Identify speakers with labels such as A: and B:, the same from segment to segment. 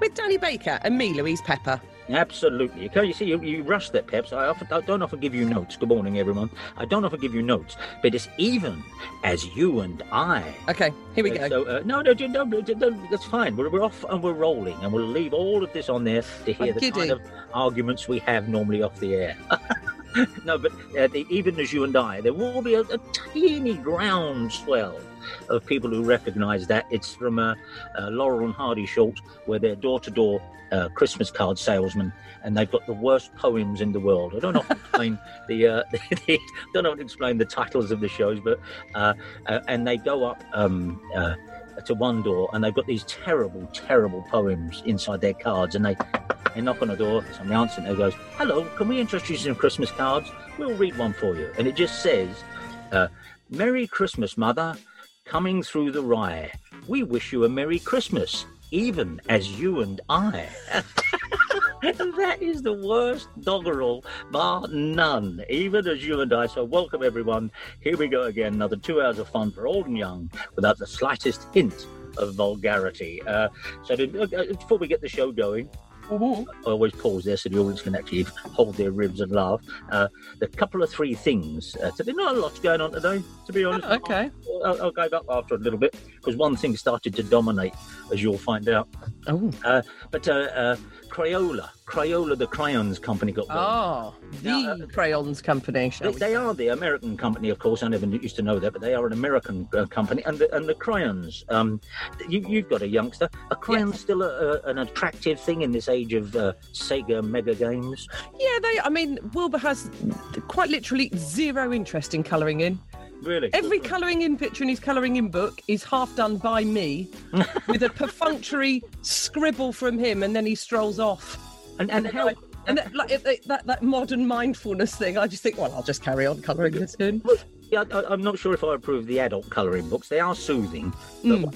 A: with Danny Baker and me, Louise Pepper.
B: Absolutely. You, you see, you, you rush that, Peps. I, often, I don't often give you notes. Good morning, everyone. I don't often give you notes, but it's even as you and I.
A: Okay, here we
B: Uh,
A: go.
B: So, uh, no, no, no, no, no, no, that's fine. We're, we're off and we're rolling, and we'll leave all of this on there to hear
A: I'm
B: the
A: giddy.
B: kind of arguments we have normally off the air. no, but uh, the, even as you and I, there will be a, a teeny groundswell of people who recognise that it's from uh, uh, Laurel and Hardy short, where they're door-to-door uh, Christmas card salesmen, and they've got the worst poems in the world. I don't know how to explain the, uh, the, don't know how to explain the titles of the shows, but uh, uh, and they go up um, uh, to one door, and they've got these terrible, terrible poems inside their cards, and they they knock on the door, somebody answers, and they goes, "Hello, can we interest you in some Christmas cards? We'll read one for you," and it just says, uh, "Merry Christmas, Mother." Coming through the rye, we wish you a Merry Christmas, even as you and I. that is the worst doggerel, bar none, even as you and I. So, welcome everyone. Here we go again, another two hours of fun for old and young, without the slightest hint of vulgarity. Uh, so, to, uh, before we get the show going, I always pause there so the audience can actually hold their ribs and laugh. Uh, the couple of three things uh, there's Not a lot going on today, to be honest.
A: Oh, okay.
B: I'll, I'll go back after a little bit because one thing started to dominate, as you'll find out.
A: Oh,
B: Uh, but uh, uh, Crayola, Crayola, the crayons company got burned.
A: oh the
B: Now, uh,
A: crayons company,
B: They, they are the American company, of course. I never used to know that, but they are an American uh, company. And the, and the crayons, um, you, you've got a youngster. Are crayons still a, a, an attractive thing in this age of uh, Sega Mega games?
A: Yeah, they. I mean, Wilbur has quite literally zero interest in colouring in.
B: Really?
A: Every colouring in picture in his colouring in book is half done by me, with a perfunctory scribble from him, and then he strolls off.
B: and and how?
A: And that, like, that, that, modern mindfulness thing, I just think, well, I'll just carry on colouring this in.
B: Yeah, I, I'm not sure if I approve the adult colouring books. They are soothing,
A: Mm.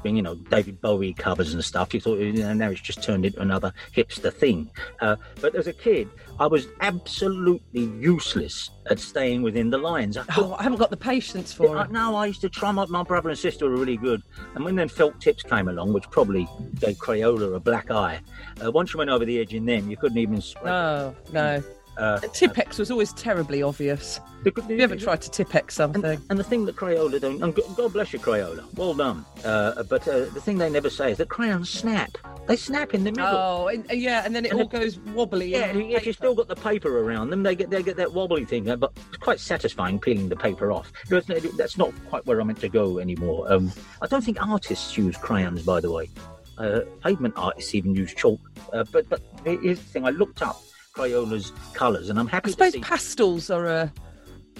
B: Once they start being, you know, David Bowie covers and stuff, you thought, you know, now it's just turned into another hipster thing. Uh, but as a kid, I was absolutely useless at staying within the lines. I
A: Oh, I haven't got the patience for it.
B: no, I used to try. My, my brother and sister were really good, and when then felt tips came along, which probably gave Crayola a black eye. Uh, once you went over the edge in them, you couldn't even spread.
A: No, no.
B: Uh,
A: Tipp-Ex was always terribly obvious.
B: the- the-
A: Have you ever tried to Tipp-Ex something?
B: And, and the thing that Crayola don't, and God God bless you, Crayola, well done. Uh, but uh, the thing they never say is that crayons snap. They snap in the middle.
A: Oh, and, uh, yeah, and then it
B: And
A: all
B: it-
A: goes wobbly.
B: Yeah,
A: in
B: if
A: the
B: if
A: you've
B: still got the paper around them, they get they get that wobbly thing. uh, But it's quite satisfying peeling the paper off. That's not quite where I'm meant to go anymore. Um, I don't think artists use crayons, by the way. Uh, pavement artists even use chalk. Uh, but but here's the thing: I looked up Crayola's colours, and I'm happy.
A: I suppose
B: to see.
A: pastels are a,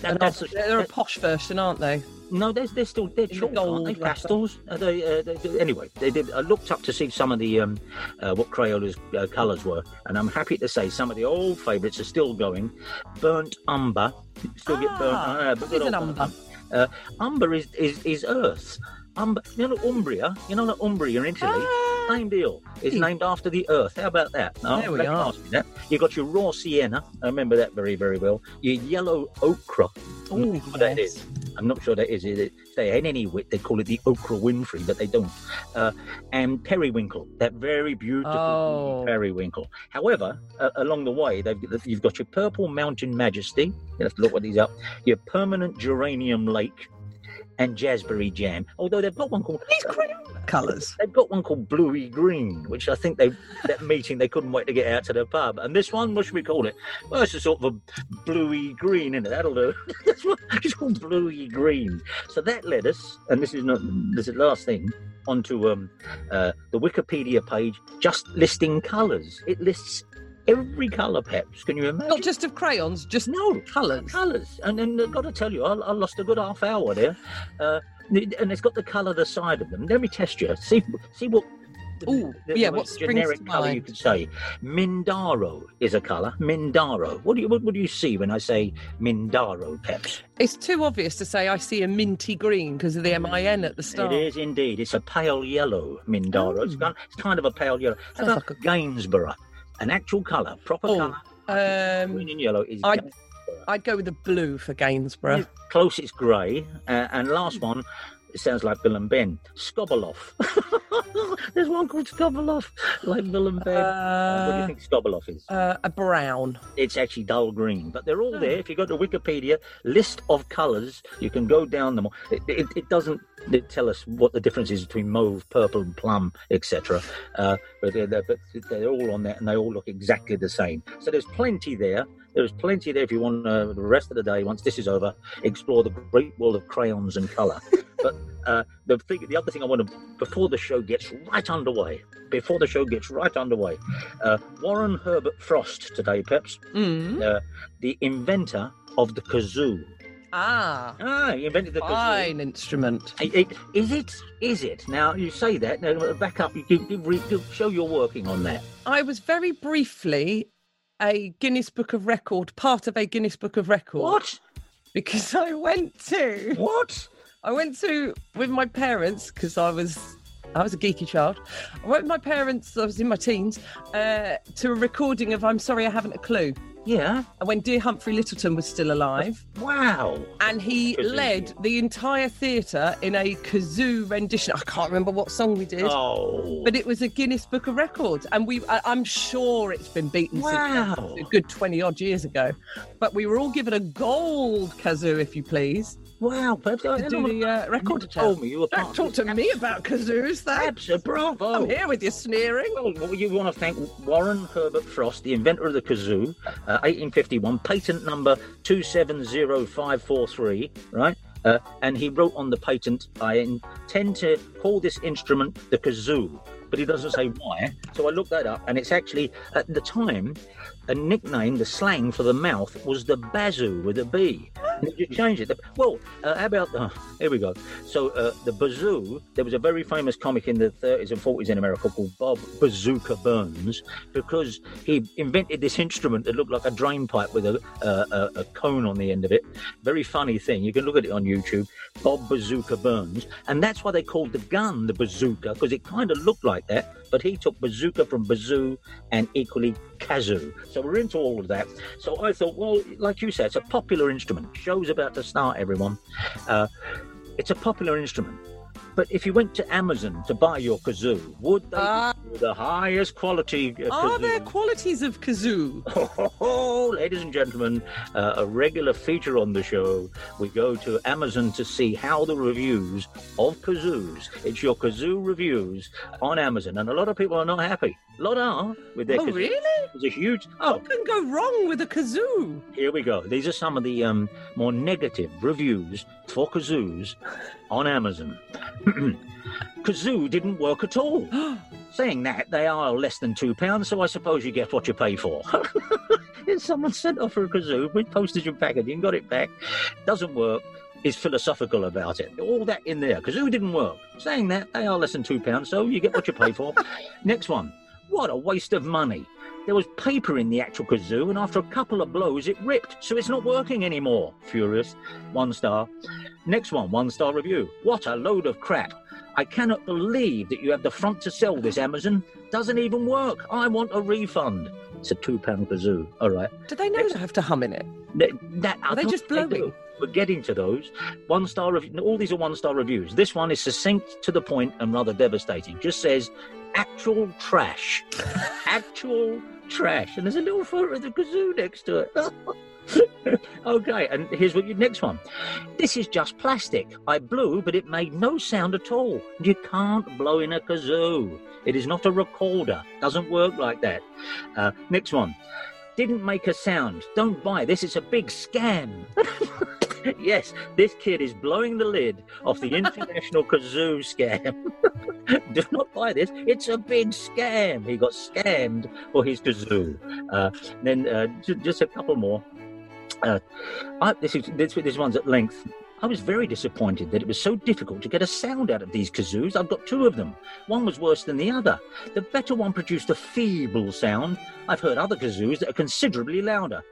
B: that- that's
A: they're a posh version, aren't they?
B: No, they're, they're still they're
A: the
B: chalk,
A: gold
B: aren't they? Pastels. Are they, uh, they, they- anyway, they did. I looked up to see some of the um, uh, what Crayola's uh, colours were, and I'm happy to say some of the old favourites are still going. Burnt umber, still get burnt.
A: Ah,
B: uh,
A: what is an umber?
B: Uh, umber is, is is earth. Umber, you know Umbria. You know that Umbria in Italy.
A: Ah.
B: Same deal. It's named after the earth. How about that? No,
A: There we are.
B: that. You got your raw sienna. I remember that very very well. Your yellow okra. I'm not sure what that
A: yes.
B: is. I'm not sure that is. It? They had any wit, they call it the okra Winfrey, but they don't. Uh, and periwinkle, that very beautiful
A: Oh.
B: periwinkle. However, uh, along the way, they've, you've got your purple mountain majesty. You have to look what these up. Your permanent geranium lake. And jazzberry jam. Although they've got one called
A: These crayon colours.
B: They've got one called Bluey Green, which I think they that meeting they couldn't wait to get out to the pub. And this one, what should we call it? Well, it's a sort of a bluey green, isn't it? That'll do. It's called Bluey Green. So that led us, and this is not this is the last thing, onto um uh, the Wikipedia page just listing colours. It lists every colour, Peps. Can you imagine?
A: Not just of crayons, just
B: no
A: colours.
B: colours. And then I've got to tell you, I, I lost a good half hour there. Uh, and it's got the colour the side of them. Let me test you. See, see what. the,
A: yeah, what
B: generic colour you could say? Mindaro is a colour. Mindaro. What do you what, what do you see when I say Mindaro, Peps?
A: It's too obvious to say I see a minty green because of the MIN at the start.
B: It is indeed. It's a pale yellow Mindaro. It's,
A: Oh.
B: kind, it's kind of a pale yellow. How about
A: like a-
B: Gainsborough? An actual colour, proper
A: Oh,
B: colour,
A: Um,
B: green and yellow is
A: I-
B: Gainsborough.
A: I'd go with the blue for Gainsborough.
B: Close, it's grey. Uh, and last one, it sounds like Bill and Ben. Skobeloff. There's one called Skobeloff, like Bill and Ben. Uh, what do you
A: Uh,
B: think Skobeloff is?
A: uh, a brown.
B: It's actually dull green, but they're all there. If you go to Wikipedia, list of colours, you can go down them. all. It, it, it doesn't tell us what the difference is between mauve, purple, and plum, etc. Uh, but, they're, they're, but they're all on there, and they all look exactly the same. So there's plenty there. There's plenty there if you want uh, the rest of the day. Once this is over, explore the great world of crayons and colour. but uh, the thing, the other thing I want to before the show gets right underway, before the show gets right underway, uh, Warren Herbert Frost today, Peps
A: Mm.
B: uh, the inventor of the kazoo.
A: Ah,
B: Ah, he invented the kazoo.
A: fine instrument.
B: I- I- Is it? Is it? Now you say that. Now back up. You re- give, show you're working on that.
A: I was very briefly a Guinness Book of Record, part of a Guinness Book of Record.
B: What?
A: Because I went to,
B: What?
A: I went to with my parents because I was, I was a geeky child. I went with my parents. I was in my teens uh, to a recording of "I'm Sorry I Haven't a Clue."
B: Yeah.
A: And when dear Humphrey Lyttelton was still alive,
B: Wow.
A: and he
B: Kazoo.
A: led the entire theatre in a kazoo rendition. I can't remember what song we did.
B: Oh.
A: But it was a Guinness Book of Records, and we I, I'm sure it's been beaten since
B: Wow.
A: a good 20 odd years ago. But we were all given a gold kazoo, if you please,
B: wow. Perhaps I
A: do the uh, record
B: told me you were
A: Don't talk to me about kazoos, thanks.
B: Abs- bravo.
A: I'm here with your sneering.
B: Well, well, you want to thank Warren Herbert Frost, the inventor of the kazoo, uh, 1851, patent number 270543, right? Uh, and he wrote on the patent, I intend to call this instrument the kazoo, but he doesn't say why. So I looked that up, and it's actually, at the time, a nickname, the slang for the mouth was the bazoo with a B. You change it. Well, uh, how about the. here we go. So uh, the bazoo, there was a very famous comic in the 30s and 40s in America called Bob Bazooka Burns because he invented this instrument that looked like a drain pipe with a, a, a, a cone on the end of it. Very funny thing. You can look at it on YouTube. Bob Bazooka Burns. And that's why they called the gun the bazooka because it kind of looked like that. But he took bazooka from bazoo and equally kazoo. So we're into all of that. So I thought, well, like you said, it's a popular instrument. Show's about to start, everyone. Uh, it's a popular instrument. But if you went to Amazon to buy your kazoo, would they give the highest quality uh,
A: Are
B: kazoo?
A: there qualities of kazoo?
B: Oh, ladies and gentlemen, uh, a regular feature on the show. We go to Amazon to see how the reviews of kazoos. It's your kazoo reviews on Amazon, and a lot of people are not happy. A lot are with their
A: Oh,
B: kazoo.
A: really?
B: There's a huge. Oh,
A: What can go wrong with a kazoo?
B: here we go. These are some of the um, more negative reviews for kazoos on Amazon. Kazoo didn't work at all. Saying that, they are less than two pounds, so I suppose you get what you pay for. if someone sent off for a kazoo with postage and packaging, got it back, doesn't work, is philosophical about it. All that in there. Kazoo didn't work. Saying that, they are less than two pounds, so you get what you pay for. Next one. What a waste of money. There was paper in the actual kazoo, and after a couple of blows, it ripped, so it's not working anymore. Furious. One star. Next one, one star review. What a load of crap. I cannot believe that you have the front to sell this, Amazon. Doesn't even work. I want a refund. It's a two pound kazoo. All right.
A: Do they know they have to hum in it?
B: Th- That, I
A: Are they just blowing?
B: We're getting to those. One star review. All these are one star reviews. This one is succinct to the point and rather devastating. Just says, actual trash. actual trash. And there's a little photo of the kazoo next to it. okay, and here's what your next one. This is just plastic. I blew, but it made no sound at all. You can't blow in a kazoo. It is not a recorder. Doesn't work like that. Uh, next one. Didn't make a sound. Don't buy this. It's a big scam. yes, this kid is blowing the lid off the international kazoo scam. Do not buy this. It's a big scam. He got scammed for his kazoo. Uh, then uh, just a couple more. Uh, I, this, is, this, this one's at length. I was very disappointed that it was so difficult to get a sound out of these kazoos. I've got two of them. One was worse than the other. The better one produced a feeble sound. I've heard other kazoos that are considerably louder.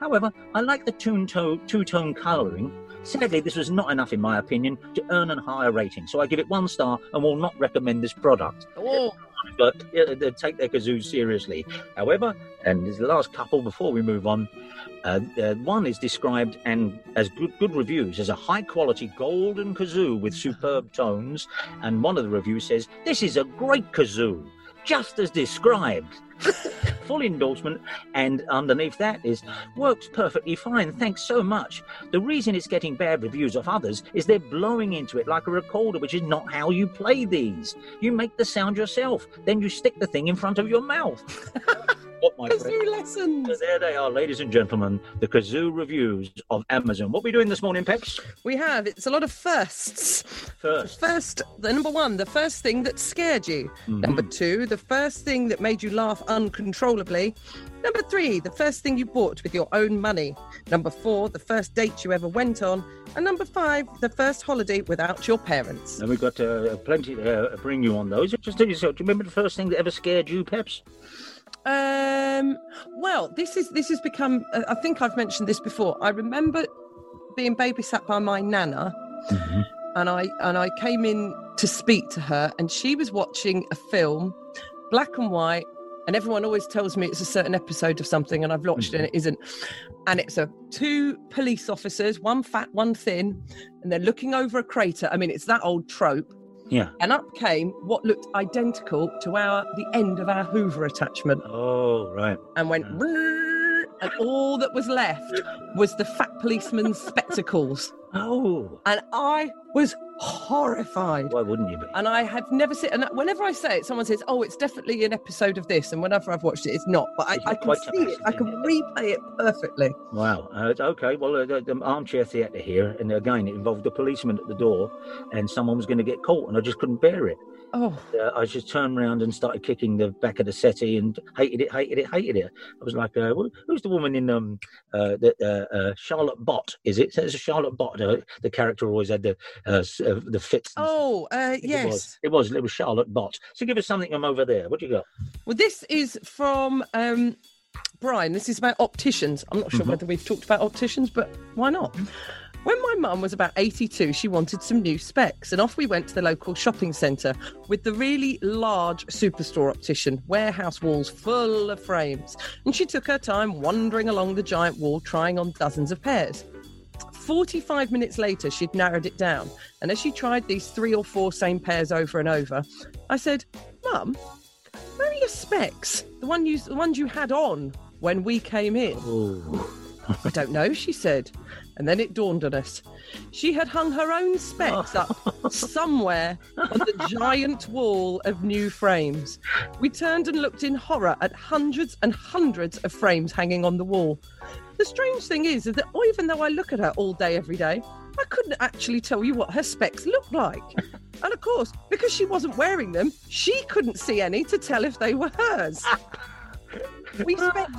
B: However, I like the two-tone colouring. Sadly, this was not enough, in my opinion, to earn a higher rating. So I give it one star and will not recommend this product. Oh. But they take their kazoo seriously. However, and there's the last couple before we move on. Uh, uh, one is described and as good, good reviews as a high quality golden kazoo with superb tones, and one of the reviews says this is a great kazoo, just as described. Full endorsement, and underneath that is works perfectly fine. Thanks so much. The reason it's getting bad reviews off others is they're blowing into it like a recorder, which is not how you play these. You make the sound yourself, then you stick the thing in front of your mouth.
A: what, my kazoo friend? lessons.
B: So there they are, ladies and gentlemen, the kazoo reviews of Amazon. What are we doing this morning, Peps?
A: We have. It's a lot of firsts.
B: First.
A: First, the number one, the first thing that scared you. Mm-hmm. Number two, the first thing that made you laugh uncontrollably. Number three, the first thing you bought with your own money. Number four, the first date you ever went on. And number five, the first holiday without your parents.
B: And we've got uh, plenty to uh, bring you on those. Just tell yourself, do you remember the first thing that ever scared you, Peps?
A: Um, well, this is this has become. Uh, I think I've mentioned this before. I remember being babysat by my nana, mm-hmm. and I and I came in to speak to her, and she was watching a film, black and white. And everyone always tells me it's a certain episode of something, and I've watched mm-hmm. it and it isn't. And it's a two police officers, one fat, one thin, and they're looking over a crater. I mean, it's that old trope
B: yeah.
A: And up came what looked identical to our the end of our Hoover attachment.
B: Oh, right.
A: And went yeah. and all that was left was the fat policeman's spectacles.
B: Oh.
A: And I was horrified.
B: Why wouldn't you be?
A: And I have never seen, and whenever I say it, someone says, oh, it's definitely an episode of this. And whenever I've watched it, it's not. But I, I can see it. I can replay it perfectly.
B: Wow. Uh, okay. Well, uh, the, the, armchair theatre here, and again, it involved a policeman at the door, and someone was going to get caught, and I just couldn't bear it.
A: Oh.
B: Uh, I just turned around and started kicking the back of the settee and hated it, hated it, hated it. I was like, uh, who's the woman in um, uh, the, uh, uh, Charlotte Bott? Is it? It's a Charlotte Bott. Uh, the character always had the the fits.
A: Oh, yes.
B: It was. it was. It was Charlotte Bott. So give us something from over there. What do you got?
A: Well, this is from um, Brian. This is about opticians. I'm not sure mm-hmm. whether we've talked about opticians, but why not? When my mum was about 82, she wanted some new specs, and off we went to the local shopping centre with the really large superstore optician, warehouse walls full of frames. And she took her time wandering along the giant wall, trying on dozens of pairs. 45 minutes later, she'd narrowed it down. And as she tried these three or four same pairs over and over, I said, Mum, where are your specs? The, one you, the ones you had on when we came in. I don't know, she said. And then it dawned on us. She had hung her own specs up somewhere on the giant wall of new frames. We turned and looked in horror at hundreds and hundreds of frames hanging on the wall. The strange thing is, is that even though I look at her all day, every day, I couldn't actually tell you what her specs looked like. and of course, because she wasn't wearing them, she couldn't see any to tell if they were hers. we spent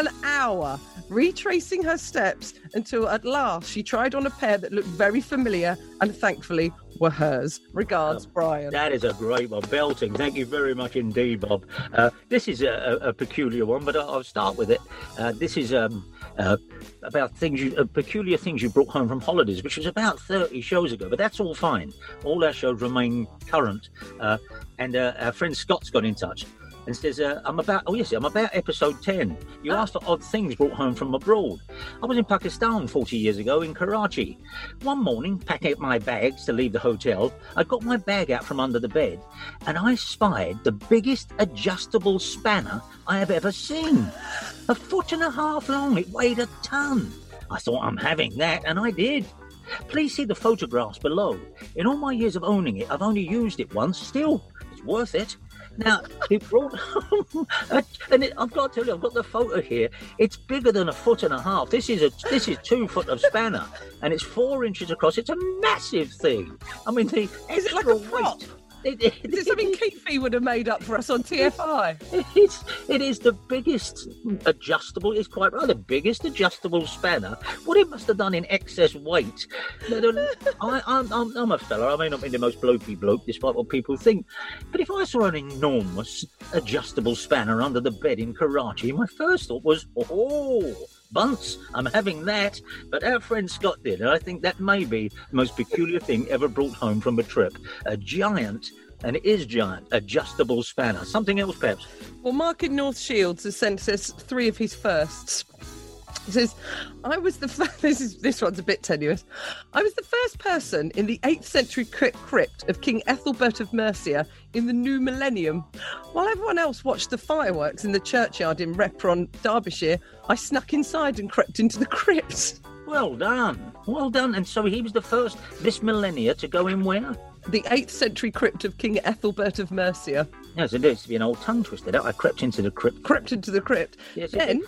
A: an hour retracing her steps until at last she tried on a pair that looked very familiar and thankfully were hers. Regards, oh, Brian.
B: That is a great one. Belting. Thank you very much indeed, Bob. Uh, this is a, a, peculiar one, but I'll start with it. Uh, this is um, uh, about things you, uh, peculiar things you brought home from holidays, which was about 30 shows ago, but that's all fine. All our shows remain current. Uh, and uh, our friend Scott's got in touch. And says, uh, I'm about, oh yes, I'm about episode 10. You asked for odd things brought home from abroad. I was in Pakistan 40 years ago in Karachi. One morning, packing up my bags to leave the hotel, I got my bag out from under the bed and I spied the biggest adjustable spanner I have ever seen. A foot and a half long, it weighed a ton. I thought I'm having that, and I did. Please see the photographs below. In all my years of owning it, I've only used it once. Still, it's worth it. Now, he brought home, and it, I've got to tell you, I've got the photo here. It's bigger than a foot and a half. This is a this is two foot of spanner, and it's four inches across. It's a massive thing. I mean, the
A: Is it like a prop?
B: weight. It, it,
A: Is it something Keithy would have made up for us on TFI?
B: It's, it is the biggest adjustable, it's quite right, the biggest adjustable spanner. What it must have done in excess weight. I, I'm, I'm, I'm a fella, I may not be the most blokey bloke, despite what people think, but if I saw an enormous adjustable spanner under the bed in Karachi, my first thought was, oh, Bunce, I'm having that. But our friend Scott did, and I think that may be the most peculiar thing ever brought home from a trip. A giant, and it is giant, adjustable spanner. Something else, perhaps.
A: Well, Mark in North Shields has sent us three of his firsts. He says, "I was the first, this is this one's a bit tenuous. I was the first person in the 8th century crypt, crypt of King Ethelbert of Mercia in the new millennium. While everyone else watched the fireworks in the churchyard in Repton, Derbyshire, I snuck inside and crept into the crypt.
B: Well done. Well done. And so he was the first this millennia to go in where?
A: The 8th century crypt of King Ethelbert of Mercia.
B: Yes, it is to be an old tongue twister. I crept into the crypt.
A: Crept into the crypt.
B: Yes,
A: then,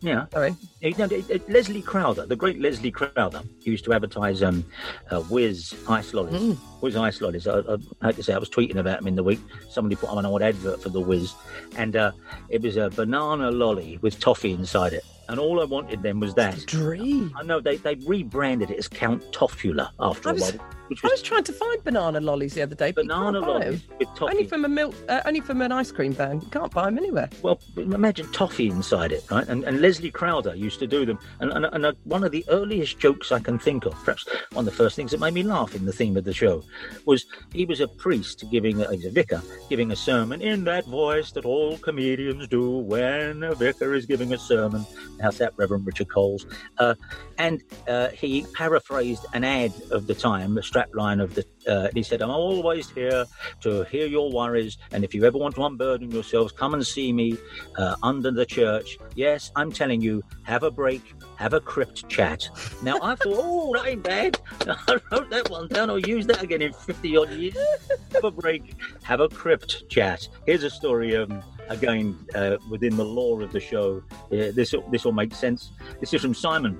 B: Yeah. eh, eh, Leslie Crowther, the great Leslie Crowther, he used to advertise um, uh, Whiz ice lollies. Whiz ice lollies. I, I, I had to say, I was tweeting about him in the week. Somebody put on an old advert for the Whiz, and uh, it was a banana lolly with toffee inside it. And all I wanted then was that.
A: dream.
B: I know they, they rebranded it as Count Toffula after
A: I
B: a
A: was-
B: while, which
A: I
B: was
A: was trying to find banana lollies the other day.
B: banana
A: can't buy 'em.
B: lollies with toffee.
A: Only from a milk, uh, only from an ice cream van. You can't buy them anywhere.
B: Well, imagine toffee inside it, right? And, and Leslie Crowther used to do them. And, and, and uh, one of the earliest jokes I can think of, perhaps one of the first things that made me laugh in the theme of the show, was he was a priest giving, a, a vicar, giving a sermon in that voice that all comedians do when a vicar is giving a sermon. How's that, Reverend Richard Coles? Uh, and uh, he paraphrased an ad of the time, strapline of the. Uh, he said, "I'm always here to hear your worries, and if you ever want to unburden yourselves, come and see me uh, under the church. Yes, I'm telling you, have a break, have a crypt chat." Now I thought, "Oh, that ain't bad." I wrote that one down. I'll use that again in fifty odd years. Have a break, have a crypt chat. Here's a story. Um, again, uh, within the lore of the show, uh, this this will make sense. This is from Simon.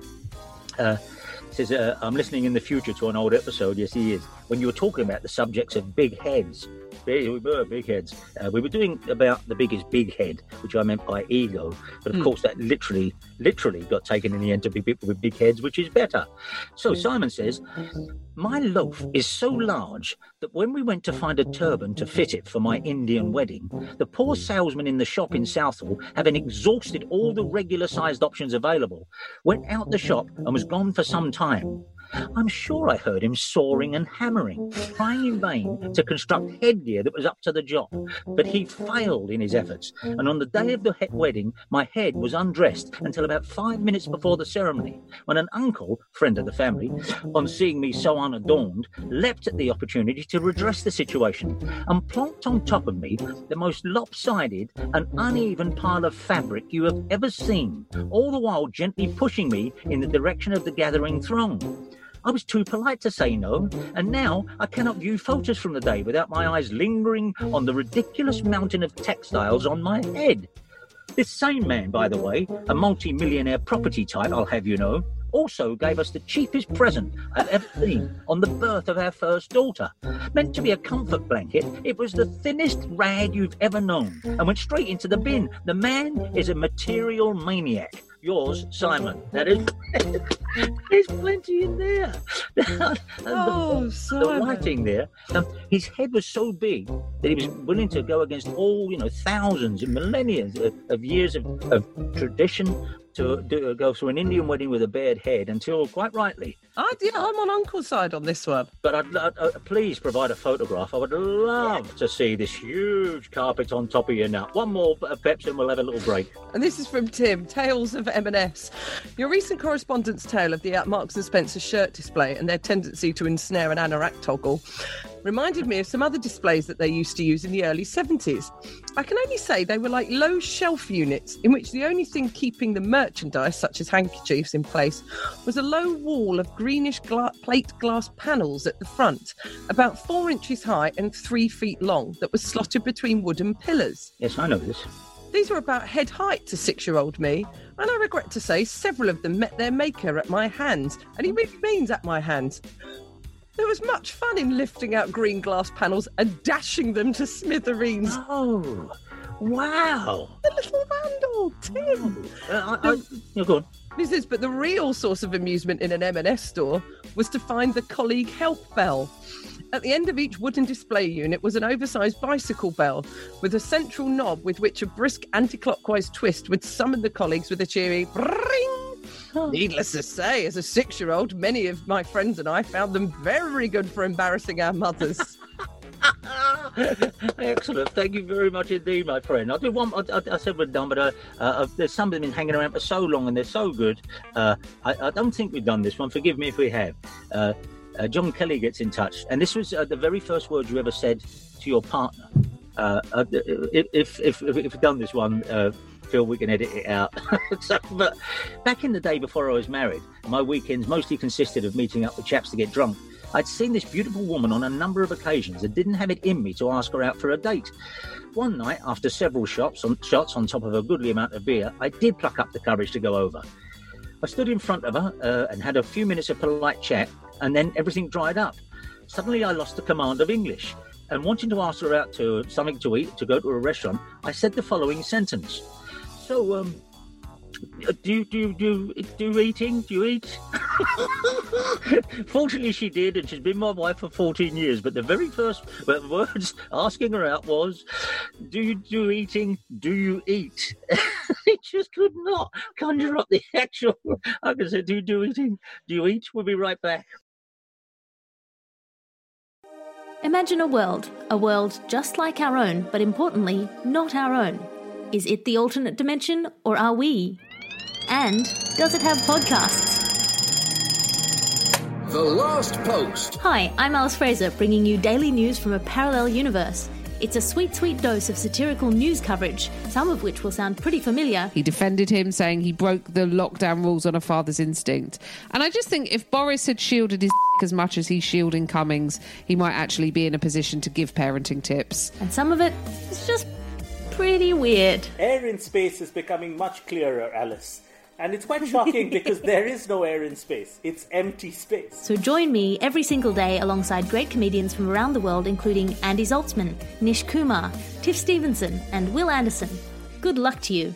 B: Uh, says, uh, I'm listening in the future to an old episode. Yes, he is. When you were talking about the subjects of big heads, big, we were big heads. Uh, we were doing about the biggest big head, which I meant by ego. But of hmm. course, that literally, literally got taken in the end to be people with big heads, which is better. So hmm. Simon says, My loaf is so large that when we went to find a turban to fit it for my Indian wedding, the poor hmm. salesman in the shop in Southall, having exhausted all the regular sized options available, went out the shop and was gone for some time. I'm sure I heard him sawing and hammering, trying in vain to construct headgear that was up to the job. But he failed in his efforts, and on the day of the he- wedding, my head was undressed until about five minutes before the ceremony, when an uncle, friend of the family, on seeing me so unadorned, leapt at the opportunity to redress the situation and plonked on top of me the most lopsided and uneven pile of fabric you have ever seen, all the while gently pushing me in the direction of the gathering throng. I was too polite to say no, and now I cannot view photos from the day without my eyes lingering on the ridiculous mountain of textiles on my head. This same man, by the way, a multi millionaire property type, I'll have you know, also gave us the cheapest present I've ever seen on the birth of our first daughter. Meant to be a comfort blanket, it was the thinnest rag you've ever known and went straight into the bin. The man is a material maniac. Yours, Simon. That is. There's plenty in there.
A: Oh,
B: the, the writing there. Um, his head was so big that he was willing to go against all, you know, thousands and millennia of, of years of, of tradition, to do, go through an Indian wedding with a bared head until, quite rightly,
A: I, yeah, I'm on Uncle's side on this one.
B: but I'd, uh, uh, please provide a photograph. I would love to see this huge carpet on top of your nut. One more uh, Pepsi and we'll have a little break.
A: And this is from Tim, Tales of M&S. Your recent correspondence tale of the Marks and Spencer shirt display and their tendency to ensnare an anorak toggle reminded me of some other displays that they used to use in the early 70s. I can only say they were like low shelf units in which the only thing keeping the merchandise, such as handkerchiefs, in place was a low wall of greenish gla- plate glass panels at the front, about four inches high and three feet long, that was slotted between wooden pillars.
B: Yes, I know this.
A: These were about head height to six year old me, and I regret to say several of them met their maker at my hands, and he really means at my hands. There was much fun in lifting out green glass panels and dashing them to smithereens.
B: Oh, wow.
A: The little vandal, Tim.
B: Uh, I, I, yeah, go on.
A: This is, but the real source of amusement in an M&S store was to find the colleague help bell. At the end of each wooden display unit was an oversized bicycle bell with a central knob with which a brisk anti-clockwise twist would summon the colleagues with a cheery ring. Needless to say, as a six-year-old, many of my friends and I found them very good for embarrassing our mothers.
B: Excellent. Thank you very much indeed, my friend. I do one. I, I, I said we're done, but uh, uh, there's some of them been hanging around for so long and they're so good. Uh, I, I don't think we've done this one. Forgive me if we have. Uh, uh, John Kelly gets in touch, and this was uh, the very first word you ever said to your partner. Uh, uh, if, if, if, if we've done this one, uh, Phil, we can edit it out. so, but back in the day before I was married, my weekends mostly consisted of meeting up with chaps to get drunk. I'd seen this beautiful woman on a number of occasions and didn't have it in me to ask her out for a date. One night, after several shots on, shots on top of a goodly amount of beer, I did pluck up the courage to go over. I stood in front of her uh, and had a few minutes of polite chat, and then everything dried up. Suddenly, I lost the command of English, and wanting to ask her out to something to eat, to go to a restaurant, I said the following sentence: "So, um, do you do you, do do eating? Do you eat?" Fortunately, she did, and she's been my wife for 14 years. But the very first words asking her out was, "Do you do eating? Do you eat?" it just could not conjure up the actual. I can say, "Do you do eating? Do you eat?" We'll be right back.
C: Imagine a world, a world just like our own, but importantly, not our own. Is it the alternate dimension, or are we? And does it have podcasts?
D: The Last Post.
C: Hi, I'm Alice Fraser, bringing you daily news from a parallel universe. It's a sweet, sweet dose of satirical news coverage, some of which will sound pretty familiar.
E: He defended him, saying he broke the lockdown rules on a father's instinct. And I just think if Boris had shielded his as much as he's shielding Cummings, he might actually be in a position to give parenting tips.
C: And some of it is just pretty weird.
F: Air in space is becoming much clearer, Alice. And it's quite shocking because there is no air in space. It's empty space.
C: So join me every single day alongside great comedians from around the world, including Andy Zaltzman, Nish Kumar, Tiff Stevenson, and Will Anderson. Good luck to you.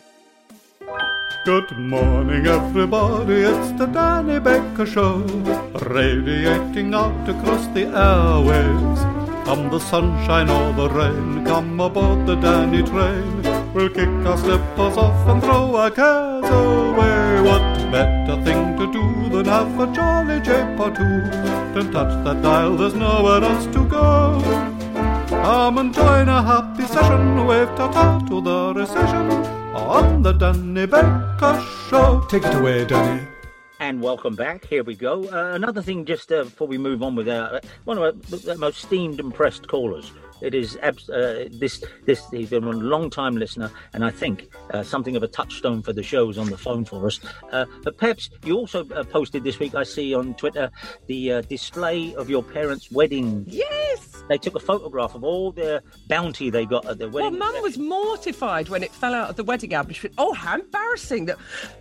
G: Good morning, everybody. It's the Danny Baker Show, radiating out across the airwaves. Come the sunshine or the rain, come aboard the Danny train. We'll kick our slippers off and throw our cares away. What better thing to do than have a jolly jape or two? Don't touch that dial, there's nowhere else to go. Come and join a happy session, wave ta-ta to the recession on the Danny Baker Show. Take it away, Danny.
B: And welcome back. Here we go. Uh, another thing, just uh, before we move on with uh, one of our most esteemed and pressed callers. It is abs- uh, this this he's been a long time listener, and I think uh, something of a touchstone for the shows on the phone for us. Uh, but Peps, you also uh, posted this week. I see on Twitter the uh, display of your parents' wedding.
A: Yes.
B: They took a photograph of all the bounty they got at their wedding. Well.
A: Mum was mortified when it fell out of the wedding album. She went, "Oh, how embarrassing that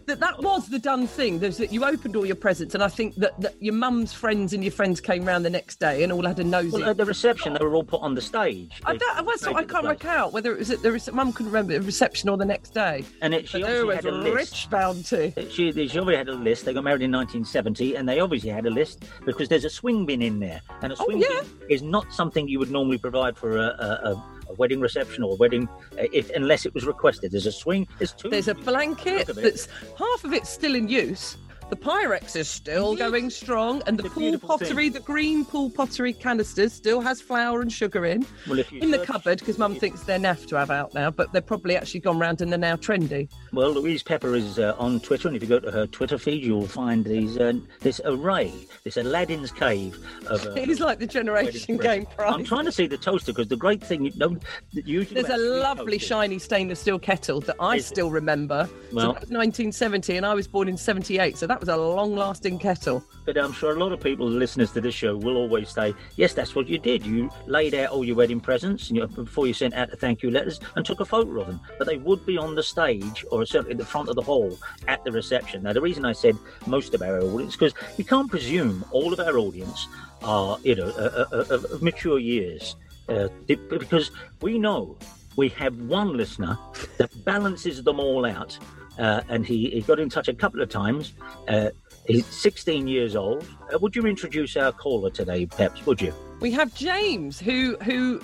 A: that that was the done thing." There's that you opened all your presents, and I think that, that your mum's friends and your friends came round the next day and all had a nosy.
B: well, at the reception, they were all put on the stage.
A: I, don't, I, was, I can't work out whether it was at the rece- mum couldn't remember the reception or the next day.
B: And it, she
A: But
B: obviously had a
A: a
B: list.
A: rich bounty.
B: She, she already had a list. They got married in 1970, and they obviously had a list because there's a swing bin in there, and a
A: Oh,
B: swing
A: yeah.
B: bin is not something you would normally provide for a, a, a, a wedding reception or a wedding, if unless it was requested. There's a swing. There's two.
A: There's a blanket that's half of it's still in use. The Pyrex is still going strong, and the
B: a
A: Poole
B: beautiful thing.
A: pottery, the green Poole pottery canisters, still has flour and sugar in.
B: Well,
A: in the cupboard, because Mum thinks they're naff to have out now, but they've probably actually gone round and they're now trendy.
B: Well, Louise Pepper is uh, on Twitter, and if you go to her Twitter feed, you'll find these uh, this array, this Aladdin's cave of. Uh,
A: It is like the Generation Game
B: presents. I'm trying to see the toaster because the great thing you know, usually
A: There's a lovely
B: toasters-
A: shiny stainless steel kettle that I
B: Is it?
A: still remember. So
B: Well-
A: that was 1970, and I was born in 78, so that was a long-lasting kettle.
B: But I'm sure a lot of people, listeners to this show, will always say, yes, that's what you did. You laid out all your wedding presents you know, before you sent out the thank you letters and took a photo of them. But they would be on the stage or certainly at the front of the hall at the reception. Now, the reason I said most of our audience, because you can't presume all of our audience are, you know, uh, uh, uh, of mature years. Uh, because we know we have one listener that balances them all out. Uh, and he, he got in touch a couple of times. Uh, he's 16 years old. Uh, would you introduce our caller today, Peps? Would you?
A: We have James, who who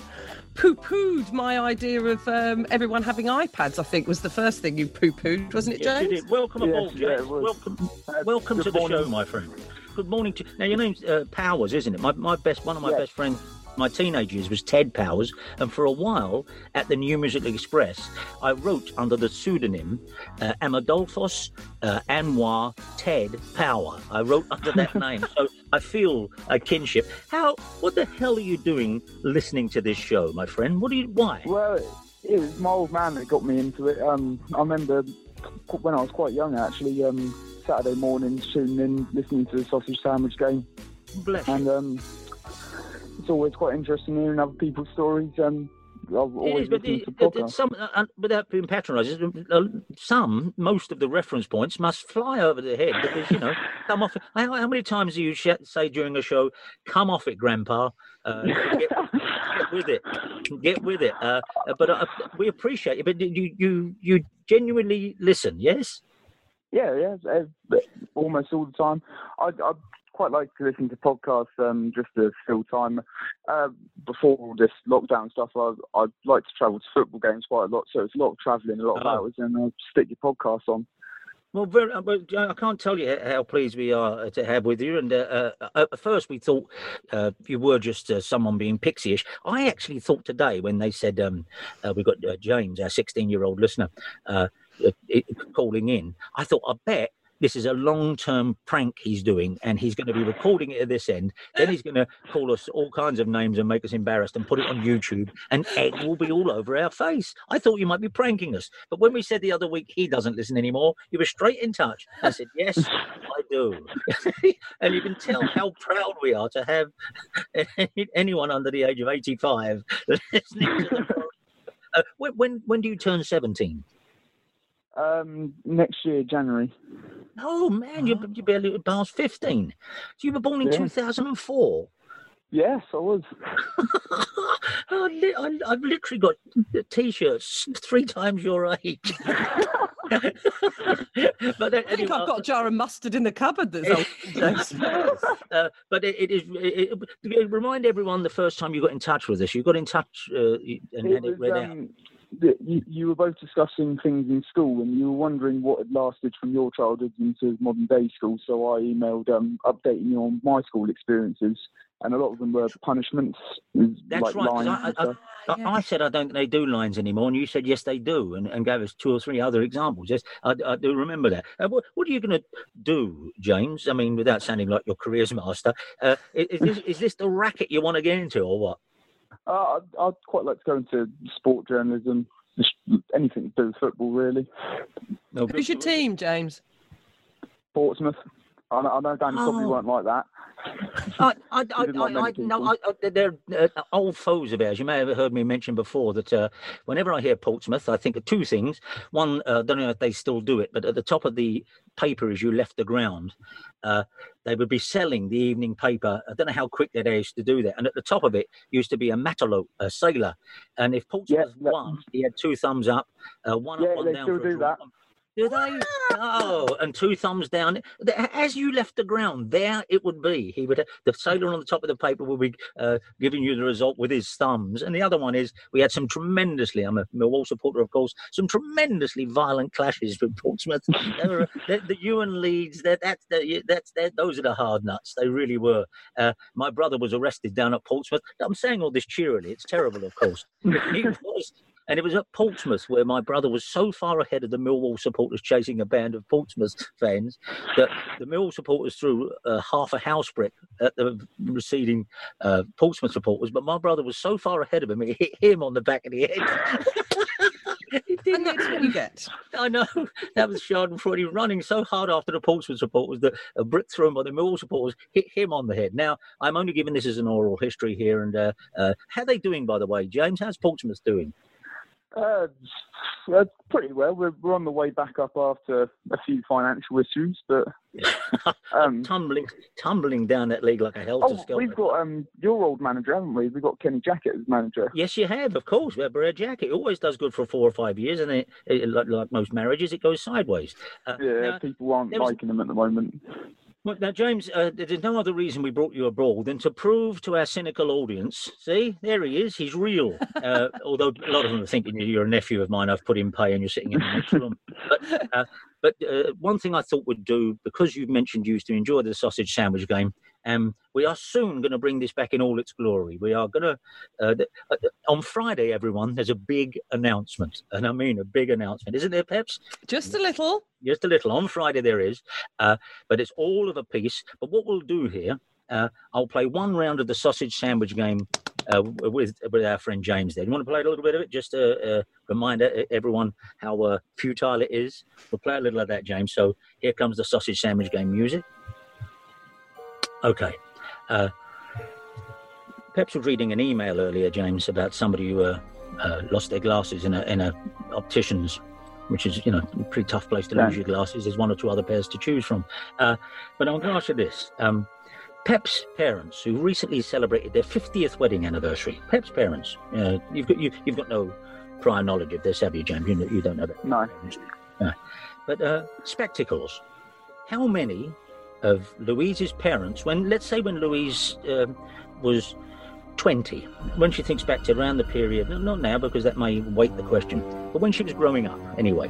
A: poo-pooed my idea of um, everyone having iPads. I think was the first thing you poo-pooed, wasn't it,
B: Yes, you
A: James?
B: did. Welcome
D: Yes,
B: aboard,
D: yeah,
B: James.
D: it was.
B: welcome,
D: Uh,
B: welcome
D: good
B: to the
D: morning.
B: show, my friend. Good morning to now. Your name's uh, Powers, isn't it? My, my best, one of my
D: Yes.
B: best friends, my teenage years was Ted Powers, and for a while at the New Musical Express, I wrote under the pseudonym uh, Amadolphos uh, Anwar Ted Power. I wrote under that name, so I feel a kinship. How? What the hell are you doing listening to this show, my friend? What do you? Why?
D: Well, it was my old man that got me into it. Um, I remember when I was quite young, actually, um, Saturday morning, tuning in, listening to the sausage sandwich game,
B: Bless you.
D: and um, it's always quite interesting hearing other people's stories. Um, I've always
B: is, but it,
D: to
B: it- some, uh, uh, without being patronising, uh, some, most of the reference points must fly over the head because, you know, come off. How, how many times do you sh- say during a show, come off it, Grandpa? Uh, get, get with it. Get with it. Uh, but uh, we appreciate it. But you, you, you genuinely listen, yes?
D: Yeah, yeah, almost all the time. I I quite like to listen to podcasts um, just to fill time. Uh, before all this lockdown stuff, I I like to travel to football games quite a lot, so it's a lot of travelling, a lot of
B: Oh.
D: hours, and I stick your podcast on.
B: Well, very, uh, I can't tell you how pleased we are to have with you. And uh, uh, at first, we thought uh, you were just uh, someone being pixie-ish. I actually thought today when they said um, uh, we got uh, James, our 16-year-old listener, uh, uh, calling in. I thought, I bet this is a long-term prank he's doing, and he's going to be recording it at this end. Then he's going to call us all kinds of names and make us embarrassed and put it on YouTube, and egg will be all over our face. I thought you might be pranking us, but when we said the other week he doesn't listen anymore, you were straight in touch. I said, "Yes, I do," and you can tell how proud we are to have anyone under the age of eighty-five listening to the. Uh, when, when when do you turn seventeen?
D: Um, next year, January.
B: Oh man, you're, you're barely past fifteen. So you were born in
D: Yeah.
B: two thousand and four.
D: Yes, I was.
B: I li- I, I've literally got t-shirts three times your age. but uh,
A: I think
B: anyway,
A: I've got a jar of mustard in the cupboard that's old. James.
B: uh, but it, it is. It, it- remind everyone the first time you got in touch with us. You got in touch uh, and
D: It
B: had it
D: was,
B: read out.
D: That you, you were both discussing things in school, and you were wondering what had lasted from your childhood into modern day school. So I emailed um, updating you on my school experiences, and a lot of them were punishments,
B: That's
D: like
B: right. 'cause
D: lines
B: I,
D: and
B: I,
D: stuff.
B: I, I said I don't think they do lines anymore, and you said yes they do, and, and gave us two or three other examples. Yes, I, I do remember that. Uh, what, what are you going to do, James? I mean, without sounding like your careers master, uh, is, is, this, is this the racket you want to get into, or what?
D: Uh, I'd, I'd quite like to go into sport journalism, just anything to do with football, really.
B: No,
A: Who's your team, James?
D: Portsmouth. I know, I know Danny probably
B: Oh.
D: won't like that.
B: I, I, I,
D: like
B: I, I, no, I, I, they're uh, old foes of ours. You may have heard me mention before that uh, whenever I hear Portsmouth, I think of two things. One, uh, I don't know if they still do it, but at the top of the paper as you left the ground, uh, they would be selling the evening paper. I don't know how quick they used to do that. And at the top of it used to be a matelot, a sailor. And if Portsmouth
D: that-
B: won, he had two thumbs up, uh, one
D: Yeah,
B: up, one
D: they
B: down.
D: still do that.
B: Do they? Oh, and two thumbs down. As you left the ground, there it would be. He would, the sailor on the top of the paper would be uh, giving you the result with his thumbs. And the other one is we had some tremendously, I'm a Millwall supporter, of course, some tremendously violent clashes with Portsmouth. Were, the, the Ewan Leeds, that, that's, the, that's, those are the hard nuts. They really were. Uh, my brother was arrested down at Portsmouth. I'm saying all this cheerily. It's terrible, of course. He was and it was at Portsmouth where my brother was so far ahead of the Millwall supporters chasing a band of Portsmouth fans that the Millwall supporters threw uh, half a house brick at the receding uh, Portsmouth supporters. But my brother was so far ahead of him, it hit him on the back of the head.
A: and that's what you get.
B: I know. That was Schadenfreude. Running so hard after the Portsmouth supporters that a brick thrown by the Millwall supporters hit him on the head. Now, I'm only giving this as an oral history here. And uh, uh, how are they doing, by the way, James? How's Portsmouth doing?
D: Uh, uh, pretty well. We're, we're on the way back up after a few financial issues, but
B: um, tumbling tumbling down that league like a helter
D: oh, We've got um, your old manager, haven't we? We've got Kenny Jackett as manager.
B: Yes, you have, of course. We have Brad Jackett. It always does good for four or five years, and it, it like, like, most marriages, it goes sideways.
D: Uh, yeah, now, people aren't liking them at the moment.
B: Well, now, James, uh, there's no other reason we brought you abroad than to prove to our cynical audience. See, there he is. He's real. Uh, although a lot of them are thinking you're a nephew of mine. I've put in pay and you're sitting in the next room. But, uh, but uh, one thing I thought would do, because you've mentioned you used to enjoy the sausage sandwich game, um, we are soon going to bring this back in all its glory. We are going to, uh, uh, on Friday, everyone, there's a big announcement. And I mean a big announcement. Isn't there, Peps?
A: Just a little.
B: Just a little. On Friday, there is. Uh, but it's all of a piece. But what we'll do here, uh, I'll play one round of the sausage sandwich game uh, with with our friend James. There, you want to play a little bit of it, just to uh, remind everyone how uh, futile it is. We'll play a little of that, James. So here comes the sausage sandwich game music. Okay. Uh, Peps was reading an email earlier, James, about somebody who uh, uh, lost their glasses in a in a optician's, which is you know a pretty tough place to yeah. lose your glasses. There's one or two other pairs to choose from. Uh, but I'm going to ask you this: um, Pep's parents, who recently celebrated their 50th wedding anniversary, Pep's parents, uh, you've got you, have got no prior knowledge of this, have you, James? You, you don't know that.
D: No.
B: no. But uh, spectacles. How many of Louise's parents, when let's say when Louise um, was 20, when she thinks back to around the period, not now because that may weight the question, but when she was growing up anyway.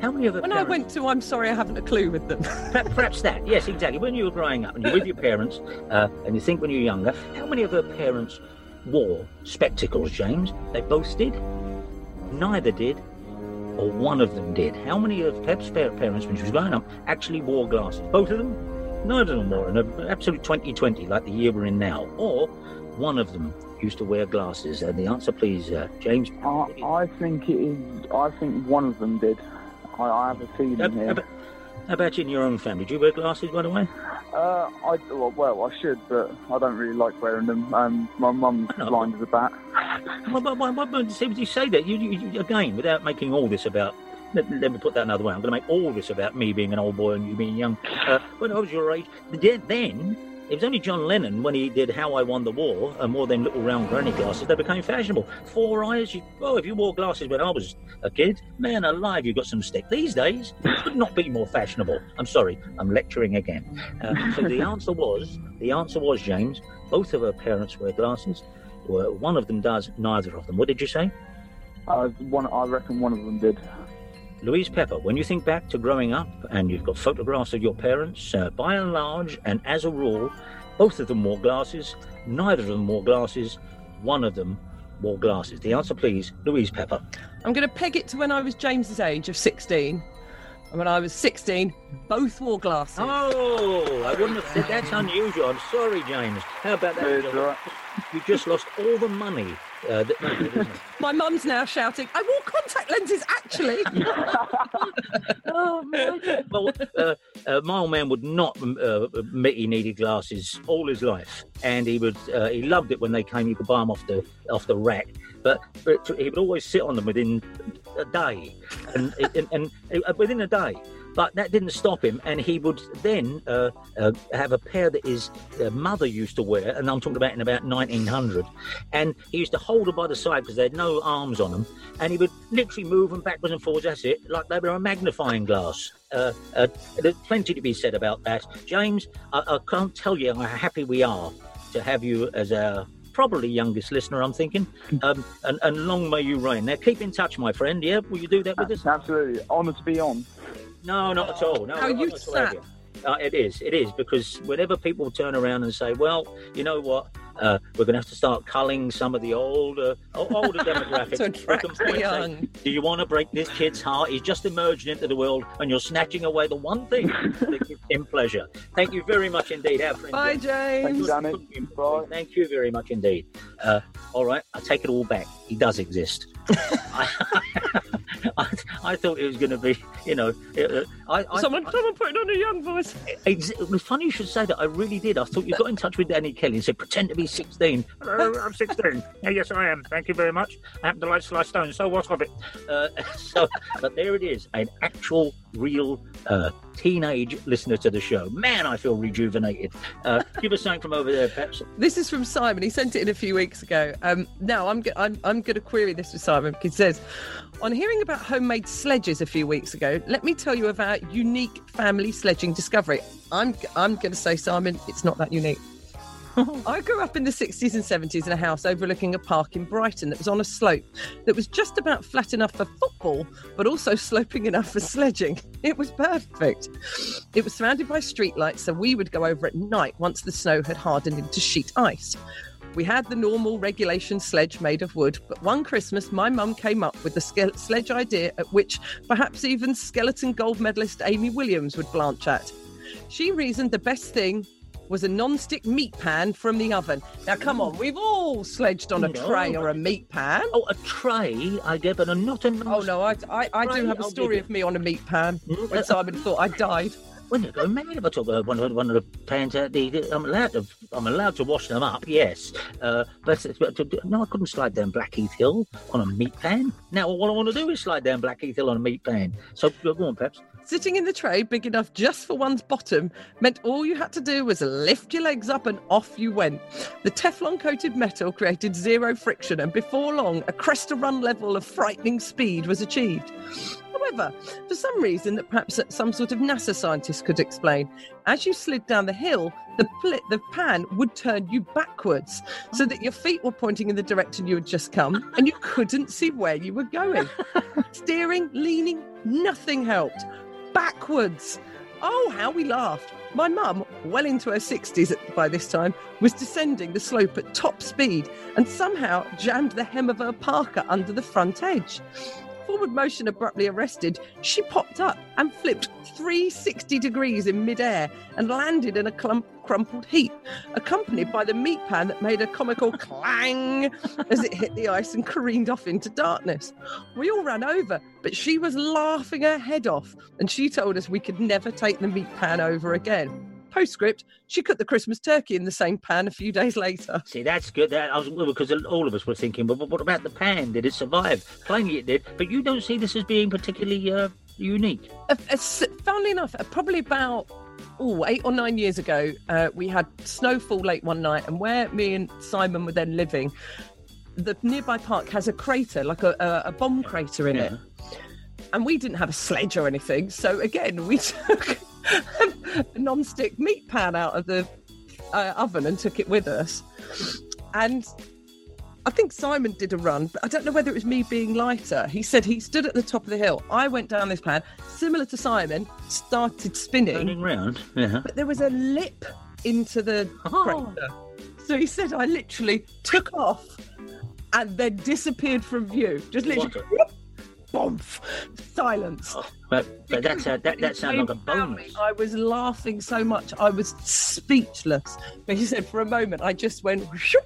B: How many of her
A: When
B: parents,
A: I went to, I'm sorry, I haven't a clue with them.
B: perhaps that, yes, exactly. When you were growing up and you're with your parents, uh, and you think when you're younger, how many of her parents wore spectacles, James? They both did? Neither did, or one of them did. How many of Pep's parents, when she was growing up, actually wore glasses? Both of them? Neither of them wore an absolute 2020 like the year we're in now, or one of them used to wear glasses. And the answer, please, uh, James.
D: I, I, think it is. I think one of them did. I, I have a feeling uh, here.
B: How, how about you in your own family? Do you wear glasses, by the way?
D: Uh, I well, I should, but I don't really like wearing them. Um, my mum's blind as a bat.
B: well, well, well, well, see, you say that you, you, again without making all this about let, let, me put that another way. I'm going to make all this about me being an old boy and you being young. Uh, when I was your age, then it was only John Lennon when he did "How I Won the War" and wore them little round granny glasses. They became fashionable. Four eyes. You, well, if you wore glasses when I was a kid, man alive, you've got some stick. These days, it could not be more fashionable. I'm sorry, I'm lecturing again. Uh, so the answer was, the answer was James. Both of her parents wear glasses. One of them does. Neither of them. What did you say?
D: Uh, one. I reckon one of them did.
B: Louise Pepper, when you think back to growing up and you've got photographs of your parents, uh, by and large, and as a rule, both of them wore glasses, neither of them wore glasses, one of them wore glasses. The answer, please, Louise Pepper.
A: I'm going to peg it to when I was James's age of 16. And when I was 16, both wore glasses.
B: Oh, I wouldn't have said that's unusual. I'm sorry, James. How about that? You just lost all the money uh,
A: My mum's now shouting, I wore contact lenses actually.
B: oh, well, uh, uh, my old man would not uh, admit he needed glasses all his life, and he would uh, he loved it when they came. You could buy them off the off the rack, but, but he would always sit on them within a day, and and, and, and uh, within a day but that didn't stop him, and he would then uh, uh, have a pair that his uh, mother used to wear, and I'm talking about in about 1900. And he used to hold them by the side because they had no arms on them, and he would literally move them backwards and forwards. That's it, like they were a magnifying glass. Uh, uh, there's plenty to be said about that, James. I, I can't tell you how happy we are to have you as our probably youngest listener, I'm thinking. Um, and, and long may you reign. Now, keep in touch, my friend. Yeah, will you do that with us?
D: Absolutely. Honour to be on.
B: No, not at all. No,
A: How you
B: at all, have
A: sat.
B: Uh, it is. It is because whenever people turn around and say, "Well, you know what, uh, we're going to have to start culling some of the older, older demographics,"
A: To
B: I
A: attract
B: can point
A: the
B: and say,
A: young.
B: Do you want to break this kid's heart? He's just emerged into the world, and you're snatching away the one thing that gives him pleasure. Thank you very much indeed, our friend.
A: Bye,
D: Thank you, Bye.
B: Thank you very much indeed. Uh, all right, I take it all back. He does exist. I, I thought it was going to be, you know, uh, I, I,
A: Someone, someone put it on a young voice.
B: Ex- It was funny you should say that. I really did. I thought you got in touch with Danny Kelly and said, pretend to be 16. Hello, I'm 16. Yeah, yes, I am. Thank you very much. I happen to like sliced stone, so what of it? Uh, so, but there it is an actual, real uh, teenage listener to the show. Man, I feel rejuvenated. Uh, give us something from over there, perhaps.
A: This is from Simon. He sent it in a few weeks ago. Um, now I'm go- I'm, I'm going to query this with Simon because he says, on hearing about homemade sledges a few weeks ago, let me tell you about unique family sledging discovery. I'm I'm going to say Simon, it's not that unique. I grew up in the 60s and 70s in a house overlooking a park in Brighton that was on a slope that was just about flat enough for football, but also sloping enough for sledging. It was perfect. It was surrounded by streetlights, so we would go over at night once the snow had hardened into sheet ice. We had the normal regulation sledge made of wood, but one Christmas my mum came up with the ske- sledge idea at which perhaps even skeleton gold medalist Amy Williams would blanch at. She reasoned the best thing was a non-stick meat pan from the oven. Now, come on, we've all sledged on a
B: No.
A: tray or a meat pan.
B: Oh, a tray, I get, but a, not a
A: Oh no, I, I, I do have a
B: I'll
A: story of me on a meat pan
B: Mm,
A: when
B: uh,
A: Simon thought I died.
B: When you go mad if I took uh, one, of- one of the pans out, the, I'm allowed to I'm allowed to wash them up, yes. Uh, but, but to, no, I couldn't slide down Blackheath Hill on a meat pan. Now what I want to do is slide down Blackheath Hill on a meat pan. So go on, perhaps.
A: Sitting in the tray big enough just for one's bottom meant all you had to do was lift your legs up and off you went. The Teflon coated metal created zero friction, and before long, a crest to run level of frightening speed was achieved. However, for some reason that perhaps some sort of NASA scientist could explain, as you slid down the hill, the, pl- the pan would turn you backwards so that your feet were pointing in the direction you had just come and you couldn't see where you were going. Steering, leaning, nothing helped backwards. Oh, how we laughed. My mum, well into her 60s by this time, was descending the slope at top speed and somehow jammed the hem of her parka under the front edge. Forward motion abruptly arrested, she popped up and flipped 360 degrees in midair and landed in a clump, crumpled heap, accompanied by the meat pan that made a comical clang as it hit the ice and careened off into darkness. We all ran over, but she was laughing her head off, and she told us we could never take the meat pan over again. Postscript, she cooked the Christmas turkey in the same pan a few days later.
B: See, that's good. That I was because all of us were thinking, but what about the pan? Did it survive? Plainly, it did. But you don't see this as being particularly uh, unique.
A: Uh, uh, funnily enough, uh, probably about oh, eight or nine years ago, uh, we had snowfall late one night, and where me and Simon were then living, the nearby park has a crater, like a, a, a bomb crater in it. And we didn't have a sledge or anything, so again, we took a non-stick meat pan out of the uh, oven and took it with us. And I think Simon did a run, but I don't know whether it was me being lighter. He said he stood at the top of the hill. I went down this pan, similar to Simon, started spinning,
B: Turning round. Yeah.
A: but there was a lip into the
B: Oh.
A: crater. So he said I literally took off and then disappeared from view. Just literally, bombs, silence.
B: But, but that's a, that, that sounds like a bonus.
A: I was laughing so much, I was speechless. But he said for a moment, I just went. "Shoop,"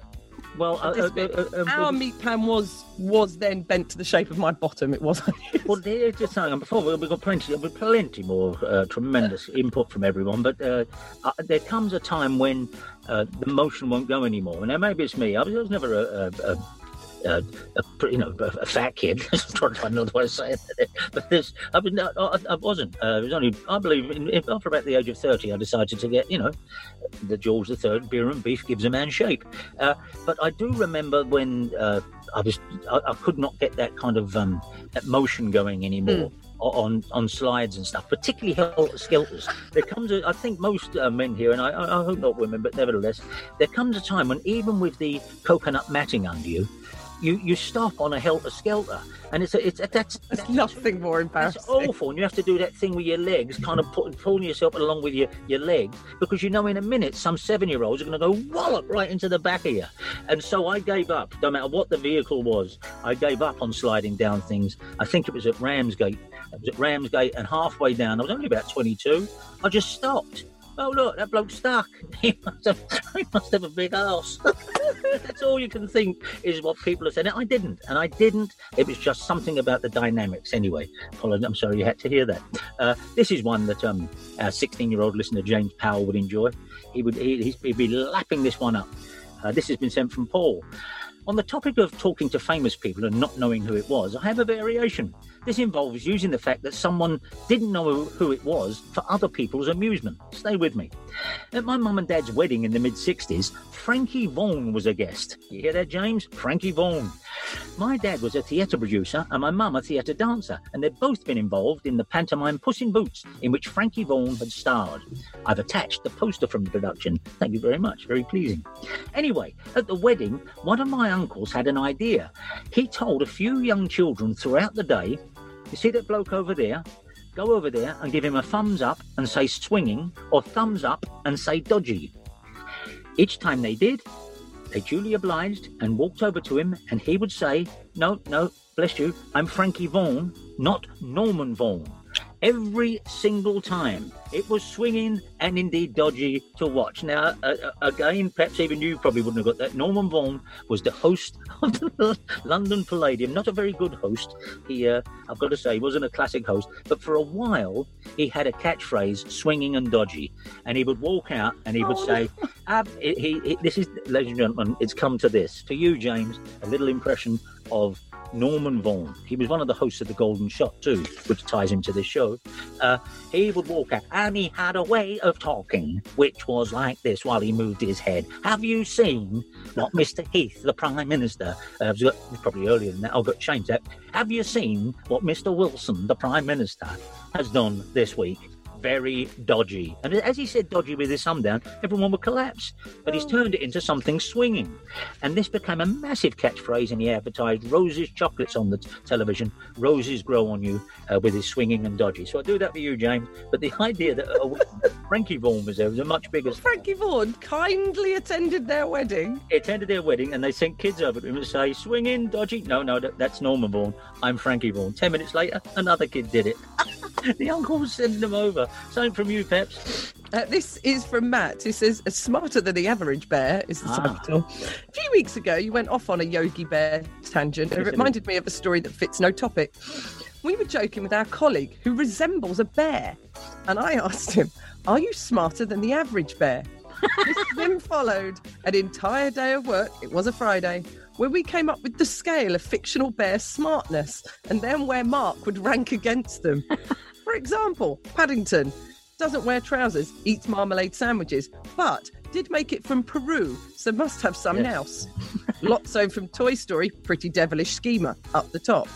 B: Well, uh, uh, uh, uh,
A: Our
B: uh,
A: meat pan was was then bent to the shape of my bottom. It wasn't.
B: Well, there's just something. Before we've got plenty, we've got plenty more uh, tremendous input from everyone. But uh, uh, there comes a time when uh, the motion won't go anymore. Now, maybe it's me. I was, I was never a, a, a uh, a, you know, a, a fat kid. I'm trying to find another way to say it. But this, I, mean, I, I I wasn't. Uh, it was only, I believe, in, in- after about the age of 30, I decided to get, you know, the George III beer and beef gives a man shape. Uh, but I do remember when uh, I was, I, I could not get that kind of um, that motion going anymore. o- On on slides and stuff, particularly helter skelters. There comes, a, I think most uh, men here, and I, I I hope not women, but nevertheless, there comes a time when even with the coconut matting under you, you you stop on a helter skelter, and it's a, it's a, that's
A: There's nothing more
B: that's
A: embarrassing.
B: awful, and you have to do that thing with your legs, kind of put, pulling yourself along with your, your legs, because you know in a minute some seven year olds are going to go wallop right into the back of you. And so I gave up, no matter what the vehicle was, I gave up on sliding down things. I think it was at Ramsgate. It was at Ramsgate, and halfway down, I was only about 22, I just stopped. Oh look, that bloke's stuck. He must have, he must have a big ass. That's all you can think is what people are saying. I didn't, and I didn't. It was just something about the dynamics. Anyway, I'm sorry you had to hear that. Uh, this is one that um, our 16-year-old listener James Powell would enjoy. He would he, he'd be lapping this one up. Uh, this has been sent from Paul. On the topic of talking to famous people and not knowing who it was, I have a variation. This involves using the fact that someone didn't know who it was for other people's amusement. Stay with me. At my mum and dad's wedding in the mid 60s, Frankie Vaughan was a guest. You hear that, James? Frankie Vaughan. My dad was a theatre producer and my mum a theatre dancer, and they'd both been involved in the pantomime Puss in Boots, in which Frankie Vaughan had starred. I've attached the poster from the production. Thank you very much. Very pleasing. Anyway, at the wedding, one of my uncles had an idea. He told a few young children throughout the day, You see that bloke over there? Go over there and give him a thumbs up and say swinging, or thumbs up and say dodgy. Each time they did, they duly obliged and walked over to him, and he would say, No, no, bless you, I'm Frankie Vaughan, not Norman Vaughan. Every single time it was swinging and indeed dodgy to watch. Now, uh, again, perhaps even you probably wouldn't have got that. Norman Vaughan was the host of the London Palladium. Not a very good host. He, uh, I've got to say, he wasn't a classic host, but for a while he had a catchphrase, swinging and dodgy. And he would walk out and he would say, Ab, he, he, this is, ladies and gentlemen, it's come to this. For you, James, a little impression of Norman Vaughan. He was one of the hosts of The Golden Shot, too, which ties him to this show. Uh, he would walk out and he had a way of talking, which was like this while he moved his head. Have you seen what Mr. Heath, the Prime Minister, uh, probably earlier than that, I've got changed that. Have you seen what Mr. Wilson, the Prime Minister, has done this week? Very dodgy. And as he said dodgy with his thumb down, everyone would collapse. But he's turned it into something swinging. And this became a massive catchphrase, and he advertised Roses chocolates on the t- television. Roses grow on you uh, with his swinging and dodgy. So I do that for you, James. But the idea that uh, Frankie Vaughan was there was a much bigger.
A: Frankie Vaughan kindly attended their wedding.
B: He attended their wedding, and they sent kids over to him and say, "Swinging, dodgy." No, no, that, that's Norman Vaughan. I'm Frankie Vaughan. Ten minutes later, another kid did it. the uncle was sending them over. Same from you, Peps.
A: Uh, this is from Matt, who says, "Smarter than the average bear" is the
B: Ah.
A: title. A few weeks ago, you went off on a Yogi Bear tangent, and it
B: Yes, I did.
A: reminded me of a story that fits no topic. We were joking with our colleague who resembles a bear, and I asked him, "Are you smarter than the average bear?" this then followed an entire day of work. It was a Friday. Where we came up with the scale of fictional bear smartness and then where Mark would rank against them. For example, Paddington doesn't wear trousers, eats marmalade sandwiches, but did make it from Peru, so must have some
B: Yes.
A: nous. Lotso from Toy Story, pretty devilish schemer, up the top.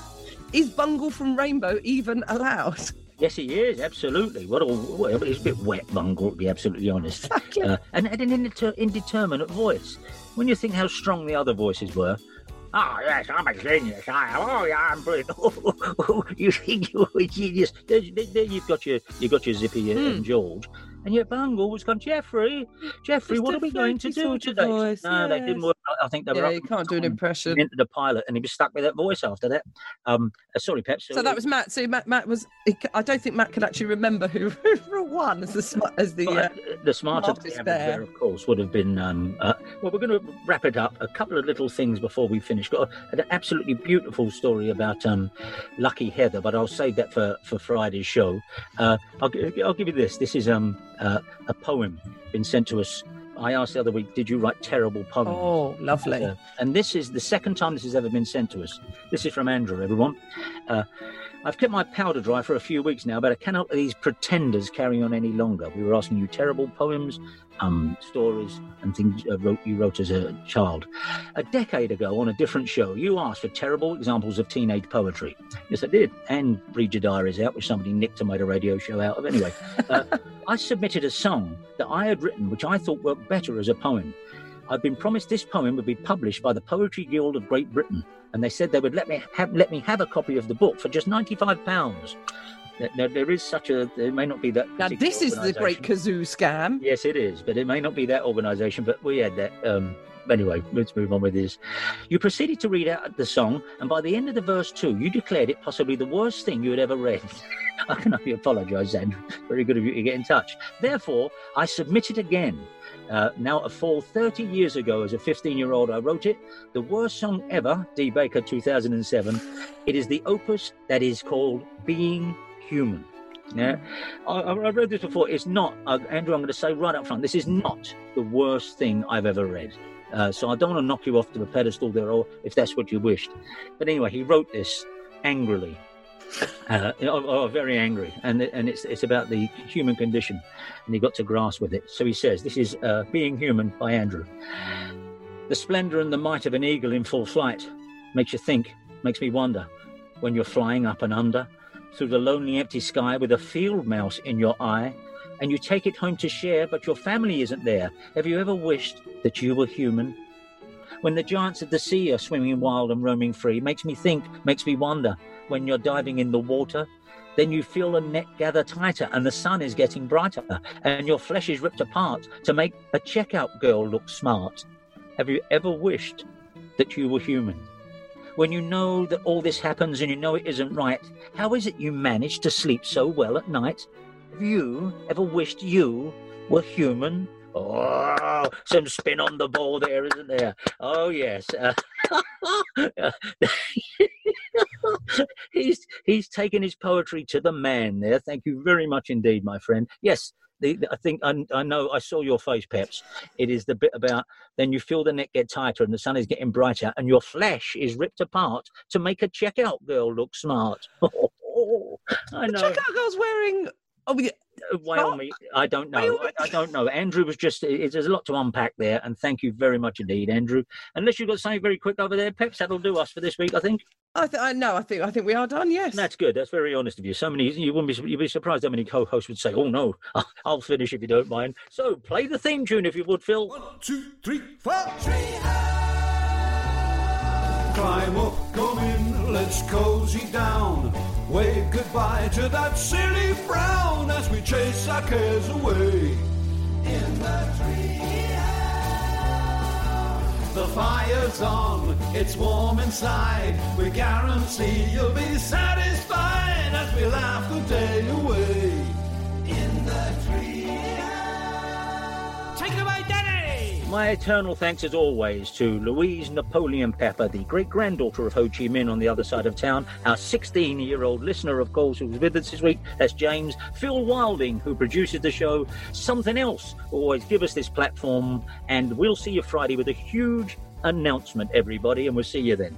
A: Is Bungle from Rainbow even allowed?
B: Yes, he is absolutely. What a well, he's a bit wet, Bungle, to be absolutely honest. Uh, and had an indeter- indeterminate voice. When you think how strong the other voices were. Oh yes, I'm a genius. I am. Oh yeah, I'm brilliant. Oh, you think you're a genius? There, there, there you've got your, you've got your Zippy uh, hmm. and George, and yet Bungle was going, Geoffrey, Geoffrey,
A: Just
B: what are we going to do today?
A: voice,
B: no, they didn't work. I- think they were.
A: Yeah,
B: up
A: you can't do an impression.
B: Into the pilot, and he was stuck with that voice after that. Um, uh, sorry, Pep.
A: So that was Matt. So Matt, Matt was. I don't think Matt can actually remember who, who won as the as the.
B: Well,
A: Uh,
B: uh, the smarter
A: smartest bear.
B: of course, would have been. Um, uh, well, we're going to wrap it up. A couple of little things before we finish. Got an absolutely beautiful story about um, Lucky Heather, but I'll save that for, for Friday's show. Uh, I'll, I'll give you this. This is um, uh, a poem been sent to us I asked the other week, did you write terrible poems?
A: Oh, lovely.
B: Uh, and this is the second time this has ever been sent to us. This is from Andrew, everyone. I've kept my powder dry for a few weeks now, but I cannot let these pretenders carry on any longer. We were asking you terrible poems, um, stories, and things uh, wrote, you wrote as a child. A decade ago, on a different show, you asked for terrible examples of teenage poetry. Yes, I did. And Read Your Diaries Out, which somebody nicked and made a radio show out of. Anyway, uh, I submitted a song that I had written, which I thought worked better as a poem. I'd been promised this poem would be published by the Poetry Guild of Great Britain, and they said they would let me have let me have a copy of the book for just ninety five pounds. Now, there is such a there may not be that.
A: Now, this is the great kazoo scam.
B: Yes, it is, but it may not be that organisation. But we had that. Um, anyway, let's move on with this. You proceeded to read out the song, and by the end of the verse two, you declared it possibly the worst thing you had ever read. I can only apologise, Andrew. Very good of you to get in touch. Therefore, I submit it again. Uh, now, a full 30 years ago, as a 15 year old, I wrote it. The worst song ever, D. Baker 2007. It is the opus that is called Being Human. Yeah, I, I read this before. It's not, uh, Andrew, I'm going to say right up front, this is not the worst thing I've ever read. Uh, so I don't want to knock you off to the pedestal there, or if that's what you wished. But anyway, he wrote this angrily, uh, oh, oh, very angry, and and it's it's about the human condition, and he got to grasp with it. So he says, "This is uh, Being Human" by Andrew. The splendor and the might of an eagle in full flight makes you think, makes me wonder, when you're flying up and under through the lonely empty sky with a field mouse in your eye, and you take it home to share, but your family isn't there. Have you ever wished that you were human? When the giants of the sea are swimming wild and roaming free, makes me think, makes me wonder. When you're diving in the water, then you feel the net gather tighter and the sun is getting brighter, and your flesh is ripped apart to make a checkout girl look smart. Have you ever wished that you were human? When you know that all this happens and you know it isn't right, how is it you manage to sleep so well at night? Have you ever wished you were human? Oh, some spin on the ball there, isn't there? Oh, yes. Uh, he's he's taken his poetry to the man there. Thank you very much indeed, my friend. Yes, the, the- I think I, I know. I saw your face, Peps. It is the bit about then you feel the net get tighter and the sun is getting brighter and your flesh is ripped apart to make a checkout girl look smart. Oh, I know.
A: Checkout girl's wearing. Oh, yeah.
B: Uh, well, me, I don't know. I, I don't know. Andrew was just. It, there's a lot to unpack there, and thank you very much indeed, Andrew. Unless you've got something very quick over there, Peps, that'll do us for this week, I think.
A: I, th- I know. I think. I think we are done. Yes.
B: That's good. That's very honest of you. So many. You wouldn't be. You'd be surprised how many co-hosts would say, "Oh no, I'll finish if you don't mind." So play the theme tune if you would, Phil. One,
G: two, three, four. Climb up, come in, let's cozy down. Wave goodbye to that silly frown as we chase our cares away. In the treehouse, The fire's on, it's warm inside. We guarantee you'll be satisfied as we laugh the day away.
B: My eternal thanks, as always, to Louise Napoleon Pepper, the great granddaughter of Ho Chi Minh on the other side of town, our 16 year old listener, of course, who was with us this week. That's James. Phil Wilding, who produces the show. Something else, always give us this platform. And we'll see you Friday with a huge announcement, everybody, and we'll see you then.